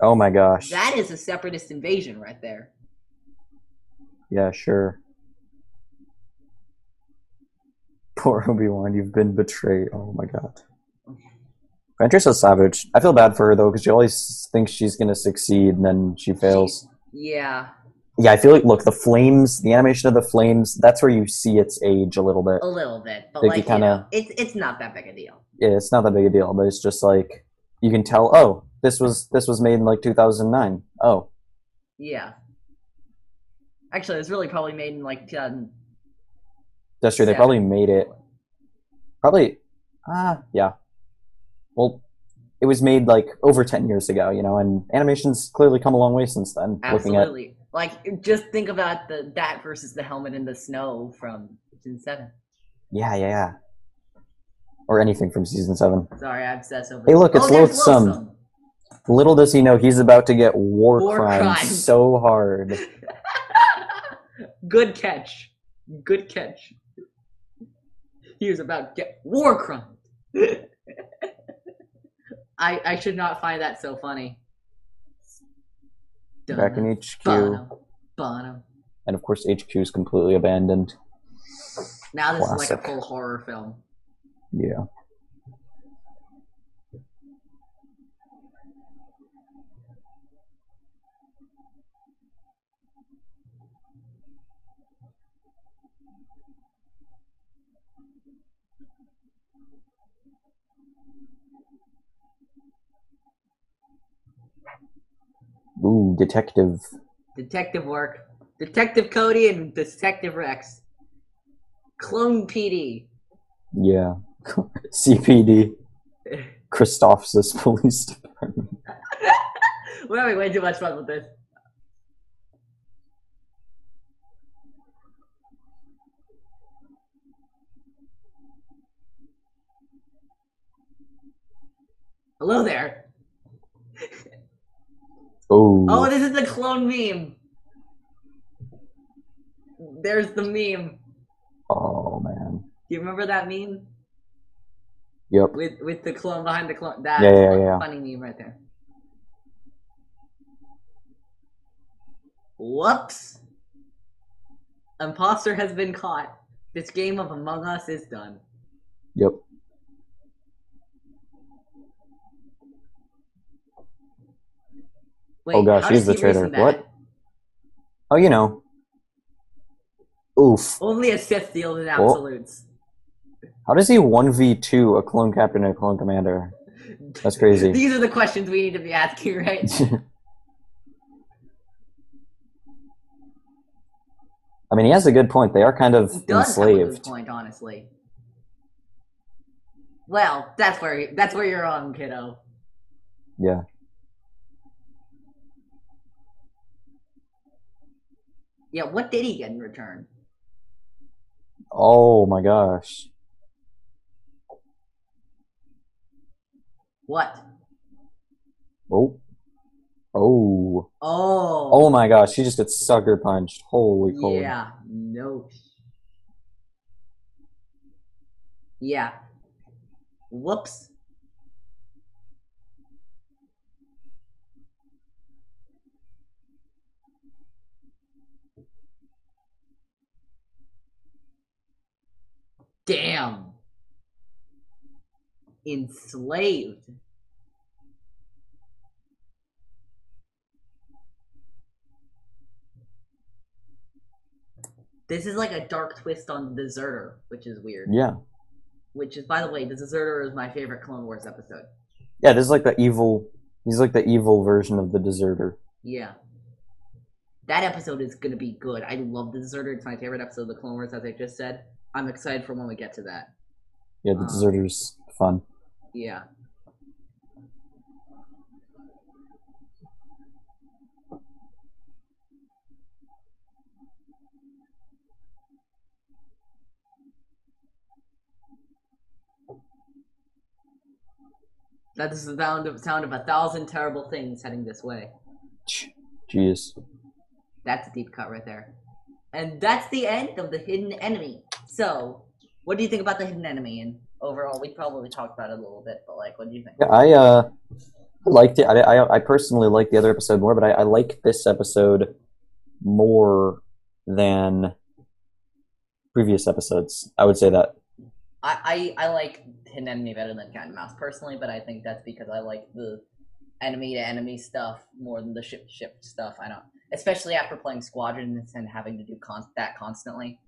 Oh my gosh. That is a separatist invasion right there. Yeah, sure. Poor Obi Wan, you've been betrayed. Oh my god. Ventress is savage. I feel bad for her though, because she always thinks she's gonna succeed, and then she fails. Yeah, Yeah, I feel like look, the flames, the animation of the flames, that's where you see its age a little bit. a little bit, but Like, like you kinda- know, it's it's not that big a deal. Yeah, it's not that big a deal, but it's just like you can tell. Oh, this was this was made in like 2009. Oh, Yeah. Actually, it was really probably made in like 2000. That's true. They probably made it. Probably, ah, yeah. Well, it was made like over 10 years ago, you know, and animation's clearly come a long way since then. Looking at Absolutely. Like, just think about the that versus the helmet in the snow from season seven. yeah, yeah, yeah, or anything from season seven. Sorry, I obsess over. Hey, look, it's oh, there's Loathsom. Little does he know he's about to get war, War crimes crimes. so hard. Good catch. Good catch. He was about to get war crime. I I should not find that so funny. Back in HQ. Bono. and of course HQ is completely abandoned. Now this is like a full horror film. Yeah. Ooh, detective. Detective work. Detective Cody and Detective Rex. Clone PD. Yeah. CPD. Christophsis Police Department. We're having way too much fun with this. Hello there. Oh. Oh, this is the clone meme. There's the meme. Oh, man. Do you remember that meme Yep. with with the clone behind the clone? That's Yeah, yeah, a yeah. funny meme right there. Whoops! Imposter has been caught. This game of Among Us is done. Yep. Oh, Wait, Oh gosh, he's the he traitor. What? Oh, you know. Oof. Only a Sith deals in Oh. absolutes. How does he 1v2 a clone captain and a clone commander? That's crazy. These are the questions we need to be asking, right? I mean, he has a good point. They are kind of He does have a good enslaved. point, honestly. Well, that's where that's where you're wrong, kiddo. Yeah. Yeah, what did he get in return? Oh my gosh. What? Oh. Oh. Oh. Oh my gosh, she just gets sucker punched. Holy cold. Yeah. No. Yeah. Whoops. Damn. Enslaved. This is like a dark twist on The Deserter, which is weird. Yeah. Which is, by the way, the Deserter is my favorite Clone Wars episode. Yeah, this is like the evil he's like the evil version of the deserter. Yeah. That episode is gonna be good. I love the Deserter. It's my favorite episode of the Clone Wars, as I just said. I'm excited for when we get to that. Yeah, the Um, deserter's fun. Yeah. That is the sound of sound of a thousand terrible things heading this way. Jeez. That's a deep cut right there. And that's the end of the hidden enemy. So, what do you think about the hidden enemy? And overall, we probably talked about it a little bit, but like, what do you think? Yeah, I uh liked it. I I, I personally liked the other episode more, but I, I like this episode more than previous episodes. I would say that. I, I, I like hidden enemy better than cat and mouse personally, but I think that's because I like the enemy to enemy stuff more than the ship ship stuff. I don't, especially after playing squadrons and having to do con- that constantly.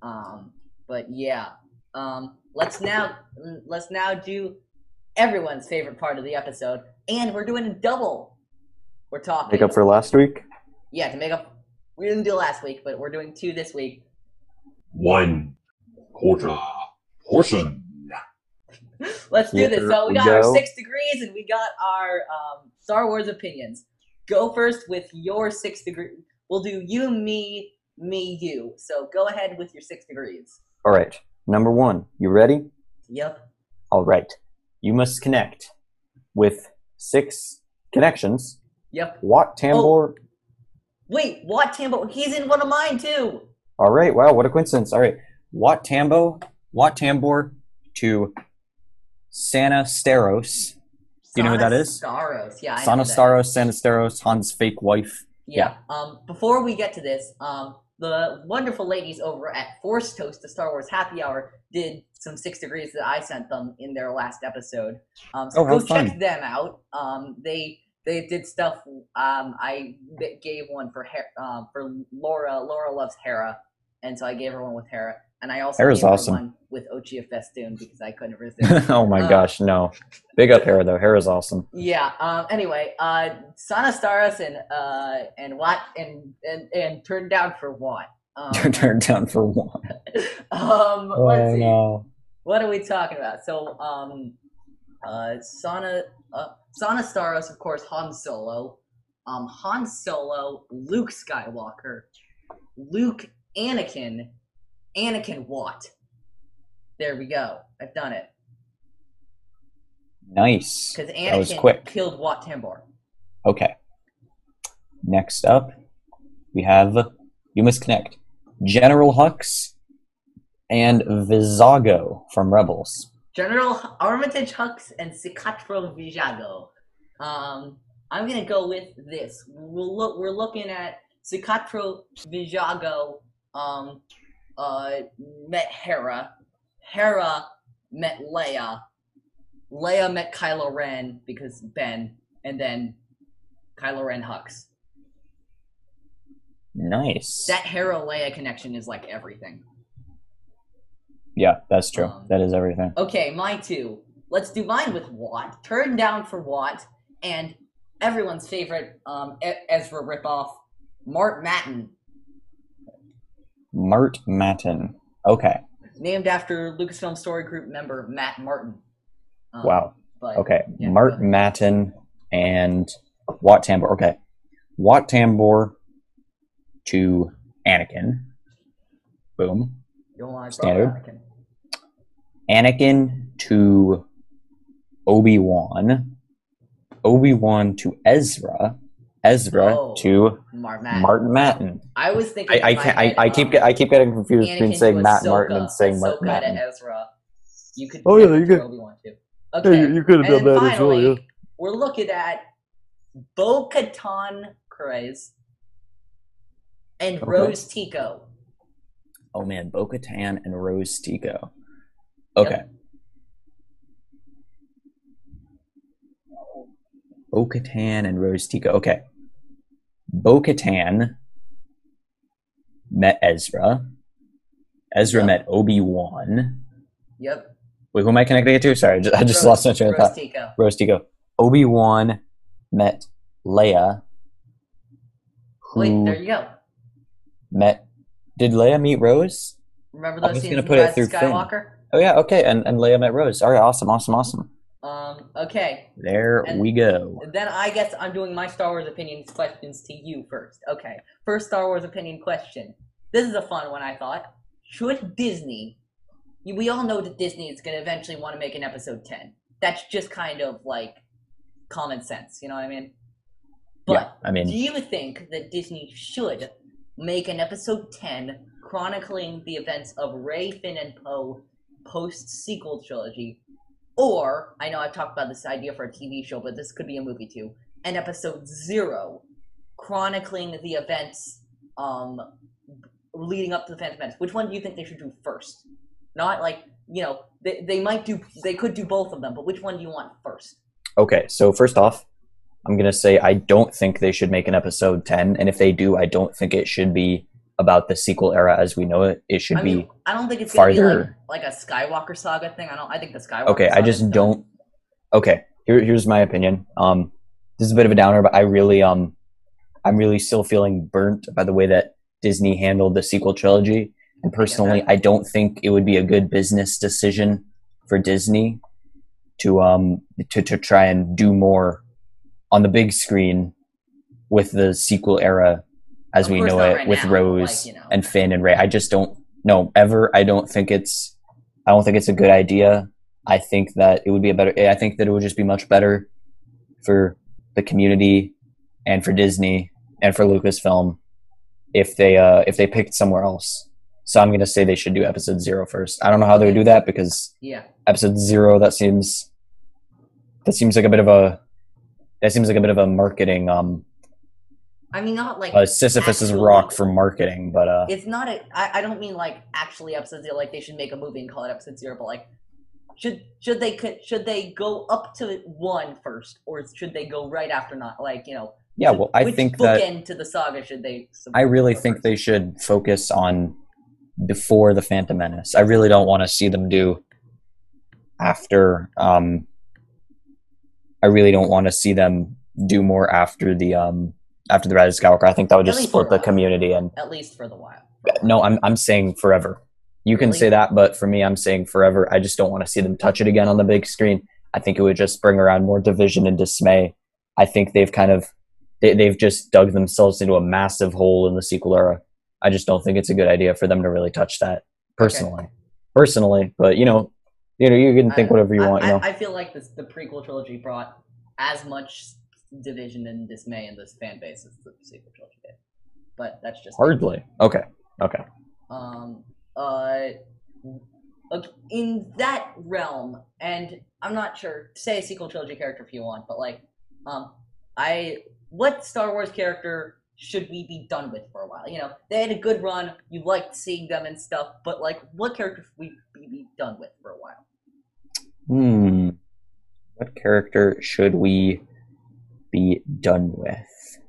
Um, but yeah, um, let's now let's now do everyone's favorite part of the episode, and we're doing a double. We're talking Make up for last week. yeah to make up. We didn't do last week, but we're doing two this week. One quarter portion. Let's do this. So we we got our six degrees and we got our um, Star Wars opinions. Go first with your six degree. We'll do you, me, me, you. So go ahead with your six degrees. All right. Number one. You ready? Yep. All right. You must connect with six connections. Yep. Wat Tambor. Wait, Wat Tambo? He's in one of mine too. All right. Wow. What a coincidence. All right. Wat Tambo. Wat Tambor to Sana Staros. Do you know who that is? Staros. Yeah. I Sana. Staros, Sana Staros, Han's fake wife. Yeah. Um, before we get to this, um, the wonderful ladies over at Force Toast, the Star Wars Happy Hour, did some six degrees that I sent them in their last episode. Um, so Oh, go fun. check them out. Um, they they did stuff. Um, I gave one for Her- um, for Laura. Laura loves Hera, and so I gave her one with Hera. And I also gave her awesome. one with Ochi of Bestoon because I couldn't resist. oh my Uh, gosh, no. Big up Hera though. Hera's awesome. Yeah. Um. Anyway, uh, Sana Staros and uh and what and and and turned down for what? Um, Turned down for one. um let's Oh see. no. What are we talking about? So um, uh, Sana uh, Sana Staros, of course, Han Solo, um, Han Solo, Luke Skywalker, Luke Anakin, Anakin Watt. There we go. I've done it Nice. because That was Anakin quick. killed Wat Tambor. Okay. Next up, we have You Must Connect. General Hux and Vizago from Rebels. General Armitage Hux and Cikatro Vizago. Um, I'm gonna go with this. We'll look. We're looking at Cikatro Vizago. Um, uh, met Hera. Hera met Leia. Leia met Kylo Ren because Ben, and then Kylo Ren Hux. Nice. That Hera Leia connection is like everything. yeah, that's true. Um, that is everything. Okay, my two. Let's do mine with Watt. Turn down for Watt, and everyone's favorite um, Ezra ripoff, Mart Mattin, Mart Mattin. Okay. named after Lucasfilm Story Group member Matt Martin. Um, Wow. But, Okay. yeah, Mart ahead. Mattin and Wat Tambor. Okay. Wat Tambor to Anakin. Boom. Standard. Anakin. Anakin to Obi Wan, Obi Wan to Ezra, Ezra Oh. to Mark Martin Matton. I was thinking. I, I in my can't. I, head, I keep um, get, I keep getting confused between saying Matt Ahsoka, Martin and saying Martin Ahsoka to Matton. Ezra. You could. Oh, yeah, give it you to could- Obi-Wan too. Okay. could and then finally, we're looking at Bo Katan Kryze and Okay. Rose Tico. Oh man, Bo Katan and Rose Tico. Okay. Bo Katan and Rose Tico. Okay. Bo Katan met Ezra. Ezra Yep. met Obi Wan. Yep. Wait, who am I connecting it to? Sorry, I just, I just Rose- lost my train of Rose thought. Tico. Rose Tico. Obi Wan met Leia. Wait, there you go. met? Did Leia meet Rose? Remember I'm those just scenes gonna put it through of Finn. Skywalker? Oh yeah, okay, and and Leia met Rose. All right, awesome, awesome, awesome. Um. Okay. There And- we go. Then I guess I'm doing my Star Wars opinions questions to you first. Okay. First Star Wars opinion question. This is a fun one, I thought. Should Disney. We all know that Disney is going to eventually want to make an episode 10. That's just kind of like common sense, you know what I mean? But yeah, I mean, do you think that Disney should make an episode 10 chronicling the events of Rey, Finn, and Poe post sequel trilogy? Or, I know I've talked about this idea for a TV show, but this could be a movie too. An episode 0 chronicling the events um, leading up to the Phantom Menace. Which one do you think they should do first? Not like, you know, they, they might do, they could do both of them, but which one do you want first? okay. So first off, I'm gonna say I don't think they should make an episode ten, and if they do, I don't think it should be about the sequel era as we know it. It should I mean, be I don't think it's be like, farther- like a Skywalker saga thing. I don't. I think the Skywalker. okay. I just don't. Okay, here, here's my opinion. Um, this is a bit of a downer, but I really um, I'm really still feeling burnt by the way that Disney handled the sequel trilogy. And personally, I don't think it would be a good business decision for Disney to um to to try and do more on the big screen with the sequel era as Of we know it right with now, Rose like, you know. and Finn and Rey. I just don't know ever. I don't think it's I don't think it's a good idea. I think that it would be a better. I think that it would just be much better for the community and for Disney and for Lucasfilm if they uh if they picked somewhere else. So I'm gonna say they should do episode zero first. I don't know how they would do that because Yeah. episode zero that seems that seems like a bit of a that seems like a bit of a marketing um I mean, not like uh, Sisyphus's actually- rock for marketing, but uh It's not a. I, I don't mean like actually episode zero. Like they should make a movie and call it episode zero. But like, should should they could should they go up to one first, or should they go right after not? Like you know. yeah. should- Well, I think that to the saga should they? I really think first? they should focus on before the Phantom Menace. I really don't want to see them do after. Um, I really don't want to see them do more after the um after the Rise of Skywalker. I think that would just split the community. And at least for the while. no, I'm I'm saying forever. You can Really? say that, but for me, I'm saying forever. I just don't want to see them touch it again on the big screen. I think it would just bring around more division and dismay. I think they've kind of they, they've just dug themselves into a massive hole in the sequel era. I just don't think it's a good idea for them to really touch that personally. Personally, but you know, you know, you can think I- whatever you I, want. You I, know, I feel like this, the prequel trilogy brought as much division and dismay in this fan base as the sequel trilogy did. But that's just me. hardly. Okay, okay. um uh look, in that realm and i'm not sure say a sequel trilogy character if you want but like um i what star wars character should we be done with for a while you know they had a good run you liked seeing them and stuff but like what character should we be, be done with for a while Hmm. What character should we be done with?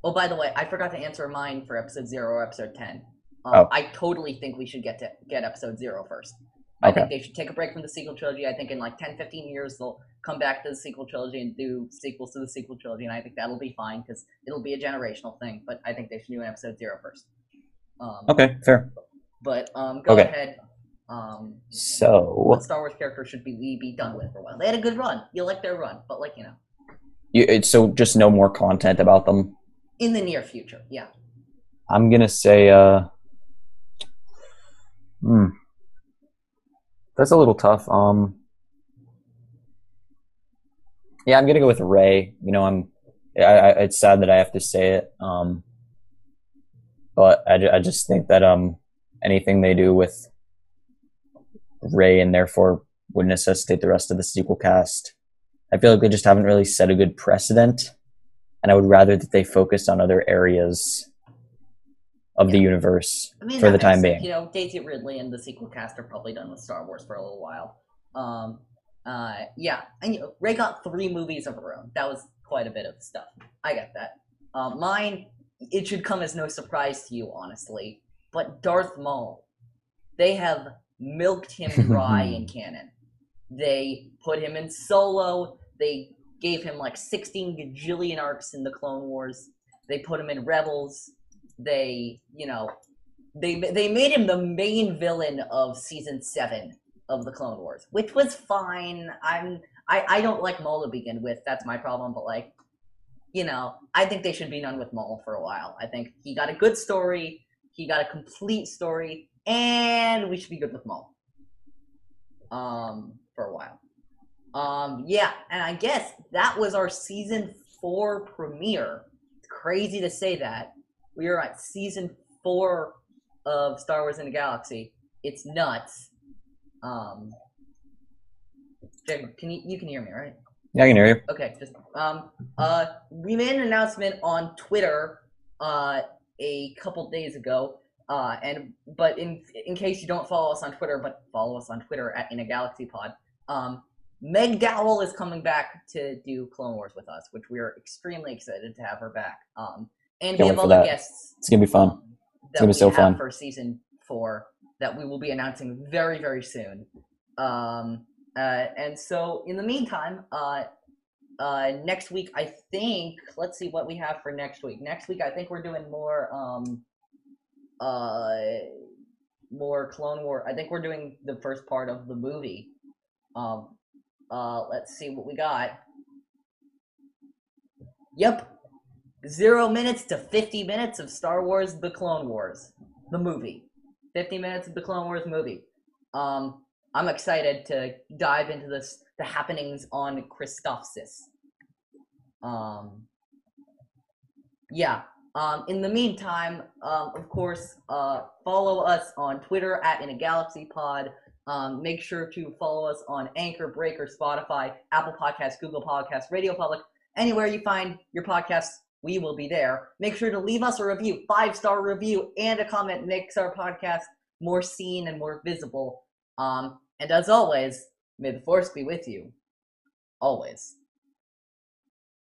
oh by the way i forgot to answer mine for episode 0 or episode 10 um, Oh. i totally think we should get to get episode zero first. I Okay. think they should take a break from the sequel trilogy. I think in like 10, 15 years they'll come back to the sequel trilogy and do sequels to the sequel trilogy, and I think that'll be fine because it'll be a generational thing. But I think they should do an episode zero first. Um, Okay, fair. But um, go Okay. ahead. Um, So what Star Wars character should be we be done with for a while? They had a good run. You like their run, but like you know, you, it's so just no more content about them. in the near future, yeah. I'm gonna say, uh, hmm, that's a little tough. Um, Yeah, I'm gonna go with Rey. You know, I'm. I, I, it's sad that I have to say it, um, but I, I just think that um, anything they do with Rey and therefore would necessitate the rest of the sequel cast. I feel like they just haven't really set a good precedent, and I would rather that they focused on other areas of the universe I mean, for the time sense. being. You know, Daisy Ridley and the sequel cast are probably done with Star Wars for a little while. Um, uh, yeah, and you know, Rey got three movies of her own. That was quite a bit of stuff. I get that. Um, mine, it should come as no surprise to you, honestly. But Darth Maul, they have milked him dry in canon. They put him in Solo. They gave him like 16 gajillion arcs in the Clone Wars. They put him in Rebels. They, you know, they they made him the main villain of season seven of the Clone Wars, which was fine. I'm I I don't like Maul to begin with. That's my problem. But like, you know, I think they should be done with Maul for a while. I think he got a good story. He got a complete story, and we should be good with Maul. Um, for a while. Um, yeah, and I guess that was our season four premiere. It's crazy to say that. We are at season four of Star Wars in the Galaxy. It's nuts. Um, Jacob, can you you can hear me, right? Yeah, I can hear you. Okay, just um uh we made an announcement on Twitter uh a couple days ago. Uh and but in in case you don't follow us on Twitter, but follow us on Twitter at In a Galaxy Pod, um Meg Dowell is coming back to do Clone Wars with us, which we are extremely excited to have her back. Um and Can't we have other that. guests It's gonna be fun. um, It's gonna be so fun. for season four that we will be announcing very very soon. Um, uh, and so in the meantime, uh, uh, next week I think let's see what we have for next week. Next week I think we're doing more um, uh, more Clone War. I think we're doing the first part of the movie. Um, uh, let's see what we got. Yep, zero minutes to 50 minutes of Star Wars The Clone Wars, the movie. 50 minutes of the Clone Wars movie. Um, I'm excited to dive into this, the happenings on Christophsis. Um, yeah. Um, in the meantime, um, of course, uh, follow us on Twitter at In a Galaxy Pod. Um, make sure to follow us on Anchor, Breaker, Spotify, Apple Podcasts, Google Podcasts, Radio Public, anywhere you find your podcasts we will be there. Make sure to leave us a review, five star review, and a comment makes our podcast more seen and more visible. Um, and as always, may the force be with you. Always.